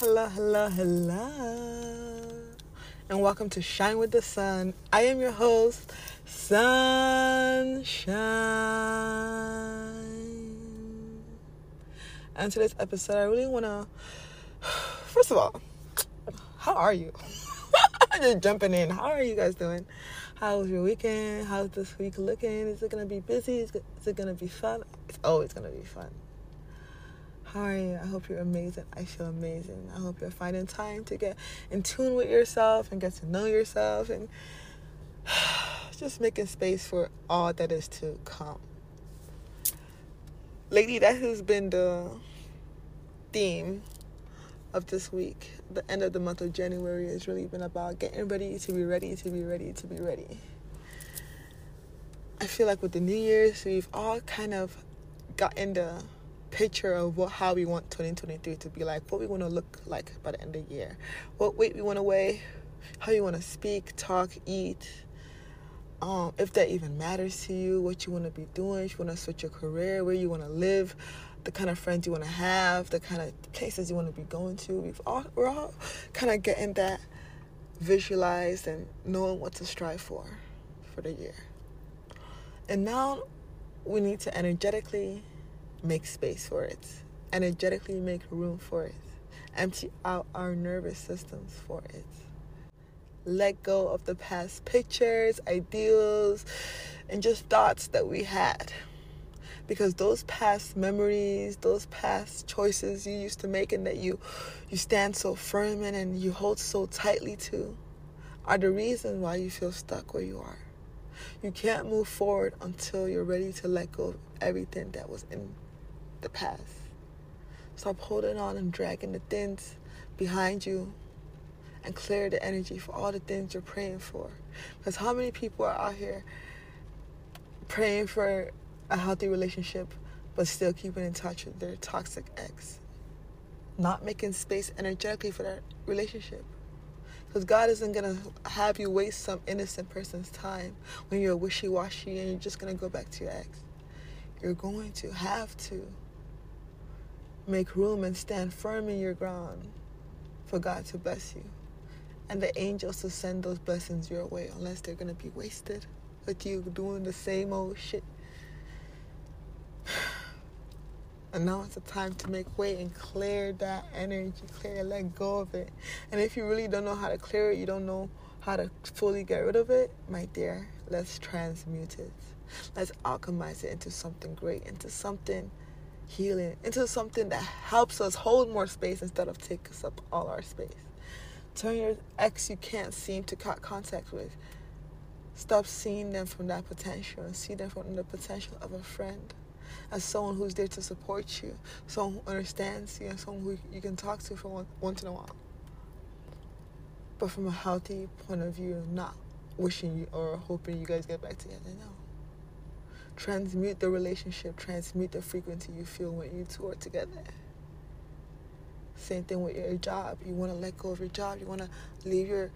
Hello, hello, hello. And welcome to Shine with the Sun. I am your host, Sunshine. And today's episode, I really want to. First of all, how are you? Just jumping in. How are you guys doing? How was your weekend? How's this week looking? Is it going to be busy? Is it going to be fun? It's always going to be fun. You? I hope you're amazing. I feel amazing. I hope you're finding time to get in tune with yourself and get to know yourself and just making space for all that is to come. Lady, that has been the theme of this week. The end of the month of January has really been about getting ready to be ready to be ready to be ready. I feel like with the New Year's, we've all kind of gotten the picture of what how we want 2023 to be like, what we want to look like by the end of the year, what weight we want to weigh, how you want to speak, talk, eat. Um, if that even matters to you, what you want to be doing, if you want to switch your career, where you want to live, the kind of friends you want to have, the kind of places you want to be going to. We've all we're all kind of getting that visualized and knowing what to strive for for the year. And now we need to energetically make space for it, energetically make room for it, empty out our nervous systems for it. Let go of the past pictures, ideals, and just thoughts that we had. Because those past memories, those past choices you used to make and that you you stand so firm in and you hold so tightly to are the reason why you feel stuck where you are. You can't move forward until you're ready to let go of everything that was in the past. Stop holding on and dragging the things behind you and clear the energy for all the things you're praying for. Because how many people are out here praying for a healthy relationship but still keeping in touch with their toxic ex? Not making space energetically for that relationship. Because God isn't going to have you waste some innocent person's time when you're wishy washy and you're just going to go back to your ex. You're going to have to make room and stand firm in your ground for God to bless you. And the angels to send those blessings your way unless they're going to be wasted with you doing the same old shit. And now it's a time to make way and clear that energy, clear let go of it. And if you really don't know how to clear it, you don't know how to fully get rid of it, my dear, let's transmute it. Let's alchemize it into something great, into something healing into something that helps us hold more space instead of take us up all our space. Turn your ex you can't seem to cut contact with. Stop seeing them from that potential and see them from the potential of a friend. As someone who's there to support you, someone who understands you, and someone who you can talk to for once in a while. But from a healthy point of view, not wishing you or hoping you guys get back together. No transmute the relationship, transmute the frequency you feel when you two are together. Same thing with your job. You want to let go of your job. You want to leave your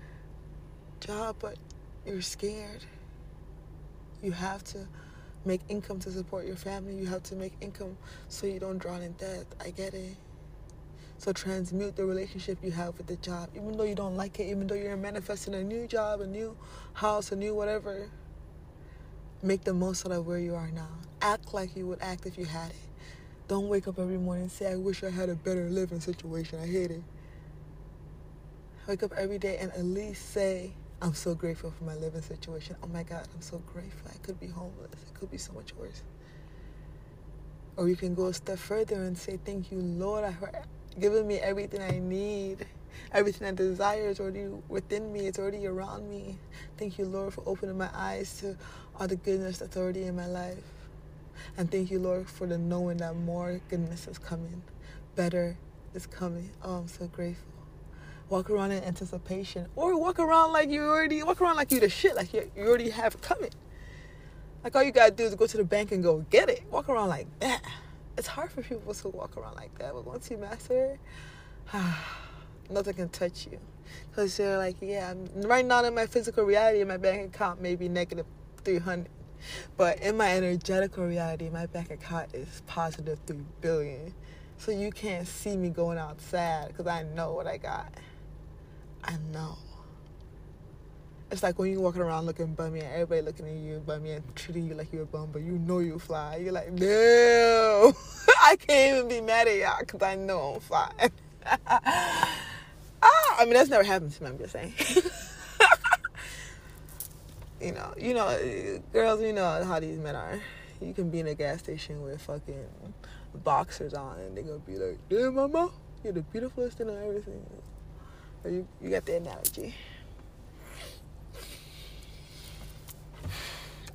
job, but you're scared. You have to make income to support your family. You have to make income so you don't drown in debt. I get it. So transmute the relationship you have with the job. Even though you don't like it, even though you're manifesting a new job, a new house, a new whatever Make the most out of where you are now. Act like you would act if you had it. Don't wake up every morning and say, I wish I had a better living situation. I hate it. Wake up every day and at least say, I'm so grateful for my living situation. Oh my God, I'm so grateful. I could be homeless. It could be so much worse. Or you can go a step further and say, Thank you, Lord, for giving me everything I need. Everything I desire is already within me, it's already around me. Thank you, Lord, for opening my eyes to all the goodness that's already in my life. And thank you, Lord, for the knowing that more goodness is coming. Better is coming. Oh, I'm so grateful. Walk around in anticipation. Or walk around like you already walk around like you the shit, like you, you already have coming. Like all you gotta do is go to the bank and go get it. Walk around like that. It's hard for people to walk around like that, but once you master nothing can touch you. Because you're like, yeah, right now in my physical reality, my bank account may be negative 300. But in my energetical reality, my bank account is positive 3 billion. So you can't see me going out sad because I know what I got. I know. It's like when you walking around looking bummy and everybody looking at you bummy and treating you like you're a bum, but you know you fly. You're like, no, I can't even be mad at y'all because I know I'm fine. ah, I mean, that's never happened to me. I'm just saying. you know, you know, girls, you know how these men are. You can be in a gas station with fucking boxers on, and they're gonna be like, "Damn, mama, you're the beautifulest thing I've ever seen." You you got the analogy.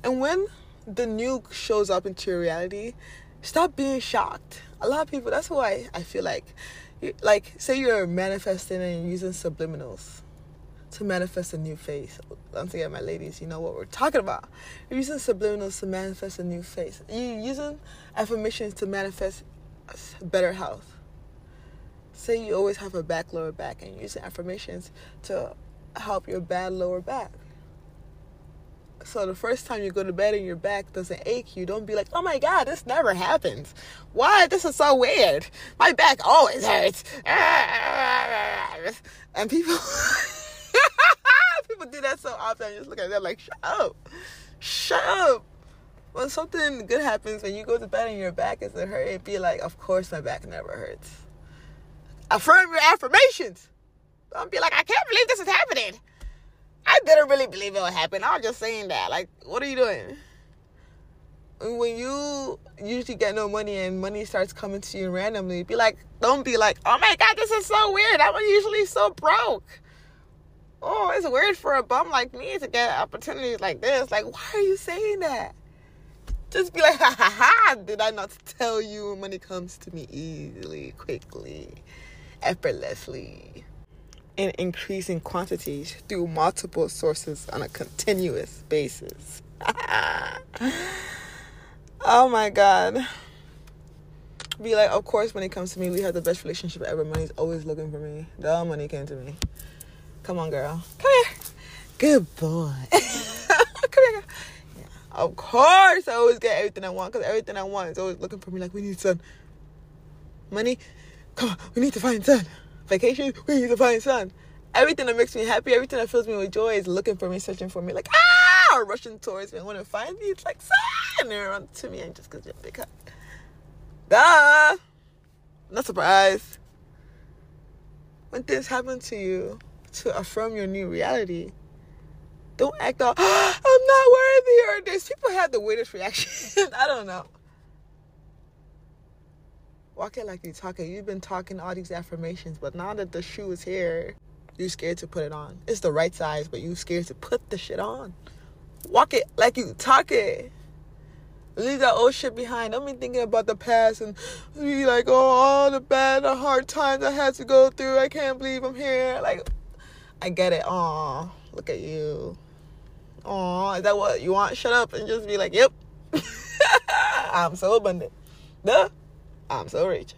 And when the new shows up into your reality, stop being shocked. A lot of people, that's why I feel like, like, say you're manifesting and using subliminals to manifest a new face. Once again, my ladies, you know what we're talking about. You're using subliminals to manifest a new face. You're using affirmations to manifest better health. Say you always have a back, lower back, and you're using affirmations to help your bad lower back. So the first time you go to bed and your back doesn't ache, you don't be like, "Oh my god, this never happens. Why? This is so weird. My back always hurts." And people people do that so often. I just look at them like, "Shut up, shut up." When something good happens, when you go to bed and your back isn't hurting, be like, "Of course my back never hurts." Affirm your affirmations. Don't be like, "I can't believe this is happening." I didn't really believe it would happen. I was just saying that. Like, what are you doing? When you usually get no money and money starts coming to you randomly, be like, don't be like, oh my God, this is so weird. I'm usually so broke. Oh, it's weird for a bum like me to get opportunities like this. Like, why are you saying that? Just be like, ha ha ha, did I not tell you money comes to me easily, quickly, effortlessly? In increasing quantities through multiple sources on a continuous basis. oh my god. Be like, of course, when it comes to me, we have the best relationship ever. Money's always looking for me. The money came to me. Come on, girl. Come here. Good boy. Come here. Yeah. Of course, I always get everything I want because everything I want is always looking for me. Like, we need sun. Money, come on, we need to find sun vacation, we need to find sun. Everything that makes me happy, everything that fills me with joy is looking for me, searching for me, like, ah, rushing towards me. To find me, it's like, sun, and run to me and just gives me a big hug. Duh! Not surprised. When things happen to you to affirm your new reality, don't act out, oh, I'm not worthy, or this. People have the weirdest reaction. I don't know. Walk it like you talking. You've been talking all these affirmations, but now that the shoe is here, you're scared to put it on. It's the right size, but you're scared to put the shit on. Walk it like you talk it. Leave that old shit behind. Don't be thinking about the past and be like, oh, all the bad, the hard times I had to go through. I can't believe I'm here. Like, I get it. Aw, look at you. Aw, is that what you want? Shut up and just be like, yep. I'm so abundant. Duh. I'm so rich.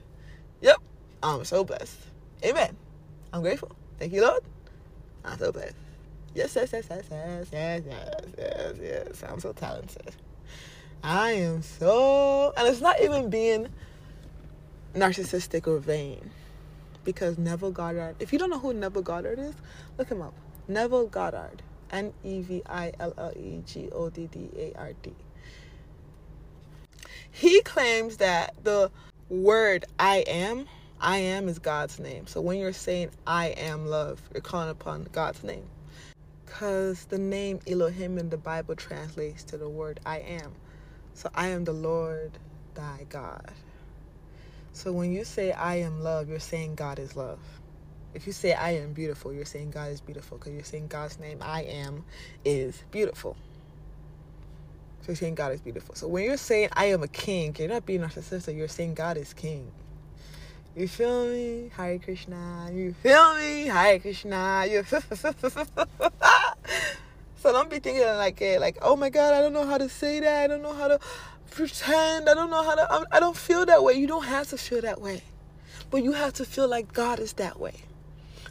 Yep, I'm so blessed. Amen. I'm grateful. Thank you, Lord. I'm so blessed. Yes, yes, yes, yes, yes, yes, yes, yes, yes. I'm so talented. I am so, and it's not even being narcissistic or vain, because Neville Goddard. If you don't know who Neville Goddard is, look him up. Neville Goddard. N E V I L L E G O D D A R D. He claims that the word I am, I am is God's name. So when you're saying I am love, you're calling upon God's name. Because the name Elohim in the Bible translates to the word I am. So I am the Lord thy God. So when you say I am love, you're saying God is love. If you say I am beautiful, you're saying God is beautiful because you're saying God's name I am is beautiful. So you're saying God is beautiful. So when you're saying I am a king, you're not being narcissistic. You're saying God is king. You feel me? Hare Krishna. You feel me? Hare Krishna. You So don't be thinking like it, like, oh my God, I don't know how to say that. I don't know how to pretend. I don't know how to. Um, I don't feel that way. You don't have to feel that way, but you have to feel like God is that way.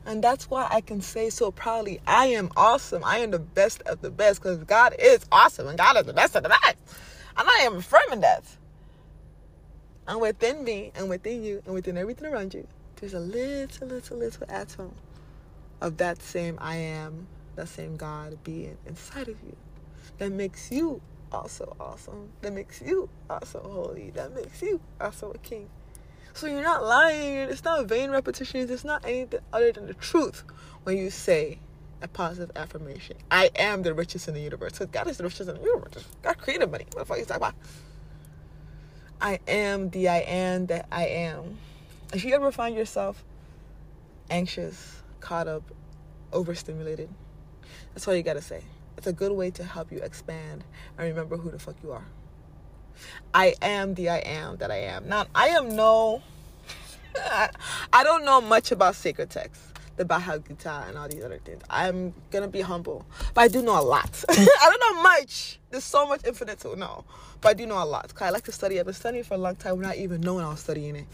And that's why I can say so proudly, I am awesome. I am the best of the best because God is awesome and God is the best of the best. And I am affirming that. And within me, and within you, and within everything around you, there's a little, little, little atom of that same I am, that same God being inside of you that makes you also awesome, that makes you also holy, that makes you also a king. So you're not lying, it's not vain repetitions, it's not anything other than the truth when you say a positive affirmation. I am the richest in the universe. Because God is the richest in the universe. God created money. What the fuck you talking about? I am the I am that I am. If you ever find yourself anxious, caught up, overstimulated, that's all you gotta say. It's a good way to help you expand and remember who the fuck you are. I am the I am that I am. Now, I am no, I don't know much about sacred texts the Bhagavad Gita and all these other things. I'm gonna be humble, but I do know a lot. I don't know much. There's so much infinite to know, but I do know a lot. Cause I like to study. I've been studying for a long time without even knowing I was studying it.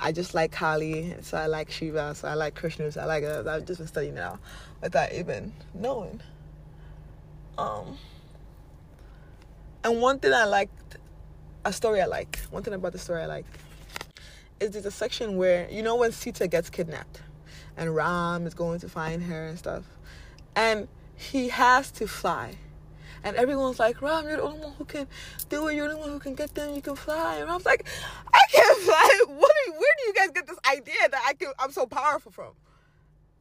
I just like Kali, so I like Shiva, so I like Krishna, so I like. Uh, I've just been studying now without even knowing. Um, and one thing I liked, a story I like, one thing about the story I like, is there's a section where you know when Sita gets kidnapped and Ram is going to find her and stuff. And he has to fly. And everyone's like, Ram, you're the only one who can do it. You're the only one who can get them. You can fly. And Ram's like, I can't fly. What you, where do you guys get this idea that I can? I'm so powerful from?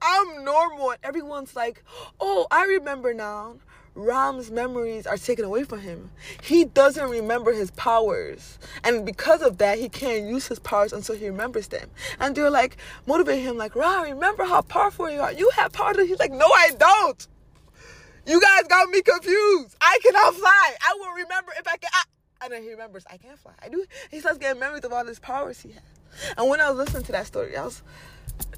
I'm normal. And everyone's like, oh, I remember now. Ram's memories are taken away from him. He doesn't remember his powers. And because of that, he can't use his powers until he remembers them. And they're like, motivate him, like, Ram, remember how powerful you are. You have power. He's like, no, I don't. You guys got me confused. I cannot fly. I will remember if I can. I, and then he remembers, I can't fly. I do. He starts getting memories of all his powers he has. And when I was listening to that story, I was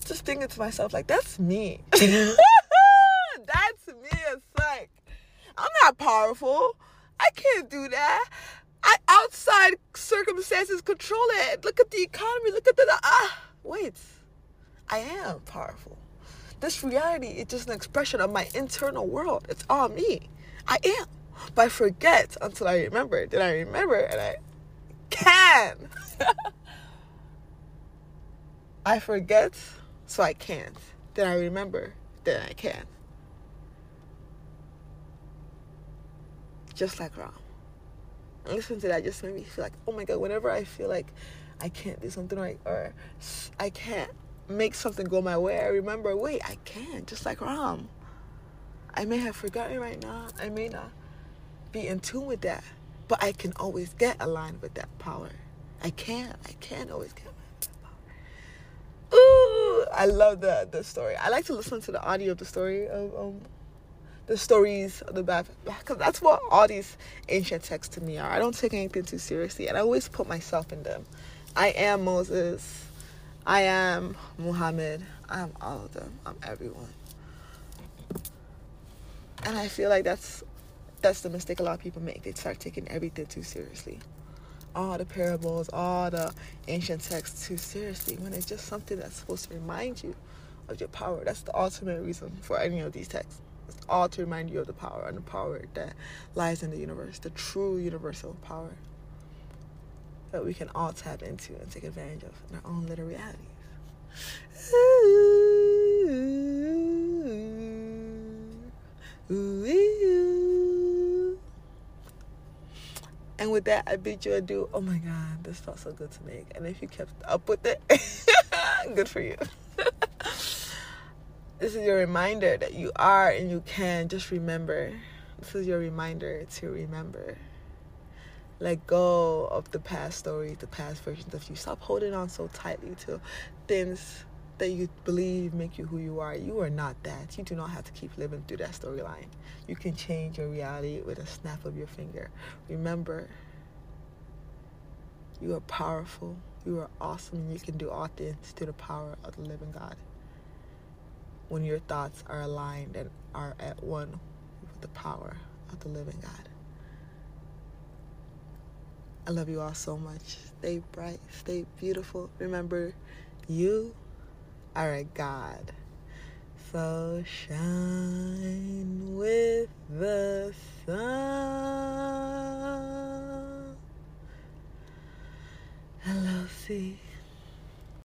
just thinking to myself, like, that's me. Mm-hmm. that's me as like I'm not powerful. I can't do that. I outside circumstances control it. Look at the economy. Look at the ah. Wait, I am powerful. This reality is just an expression of my internal world. It's all me. I am. But I forget until I remember. Then I remember and I can. I forget, so I can't. Then I remember, then I can. Just like Ram. And listening to that just made me feel like, oh my God, whenever I feel like I can't do something right or I can't make something go my way, I remember, wait, I can, just like Ram. I may have forgotten right now. I may not be in tune with that, but I can always get aligned with that power. I can. I can always get aligned with that power. Ooh, I love the the story. I like to listen to the audio of the story of um, the stories of the Bible because that's what all these ancient texts to me are. I don't take anything too seriously, and I always put myself in them. I am Moses. I am Muhammad. I am all of them. I'm everyone. And I feel like that's that's the mistake a lot of people make. They start taking everything too seriously. All the parables, all the ancient texts too seriously when it's just something that's supposed to remind you of your power. That's the ultimate reason for any of these texts. It's all to remind you of the power and the power that lies in the universe, the true universal power that we can all tap into and take advantage of in our own little realities. And with that, I bid you adieu. Oh my God, this felt so good to make. And if you kept up with it, good for you. This is your reminder that you are and you can. Just remember. This is your reminder to remember. Let go of the past stories, the past versions of you. Stop holding on so tightly to things that you believe make you who you are. You are not that. You do not have to keep living through that storyline. You can change your reality with a snap of your finger. Remember, you are powerful. You are awesome. And you can do all things to the power of the living God when your thoughts are aligned and are at one with the power of the living God. I love you all so much. Stay bright, stay beautiful. Remember, you are a God. So shine with the sun LLC.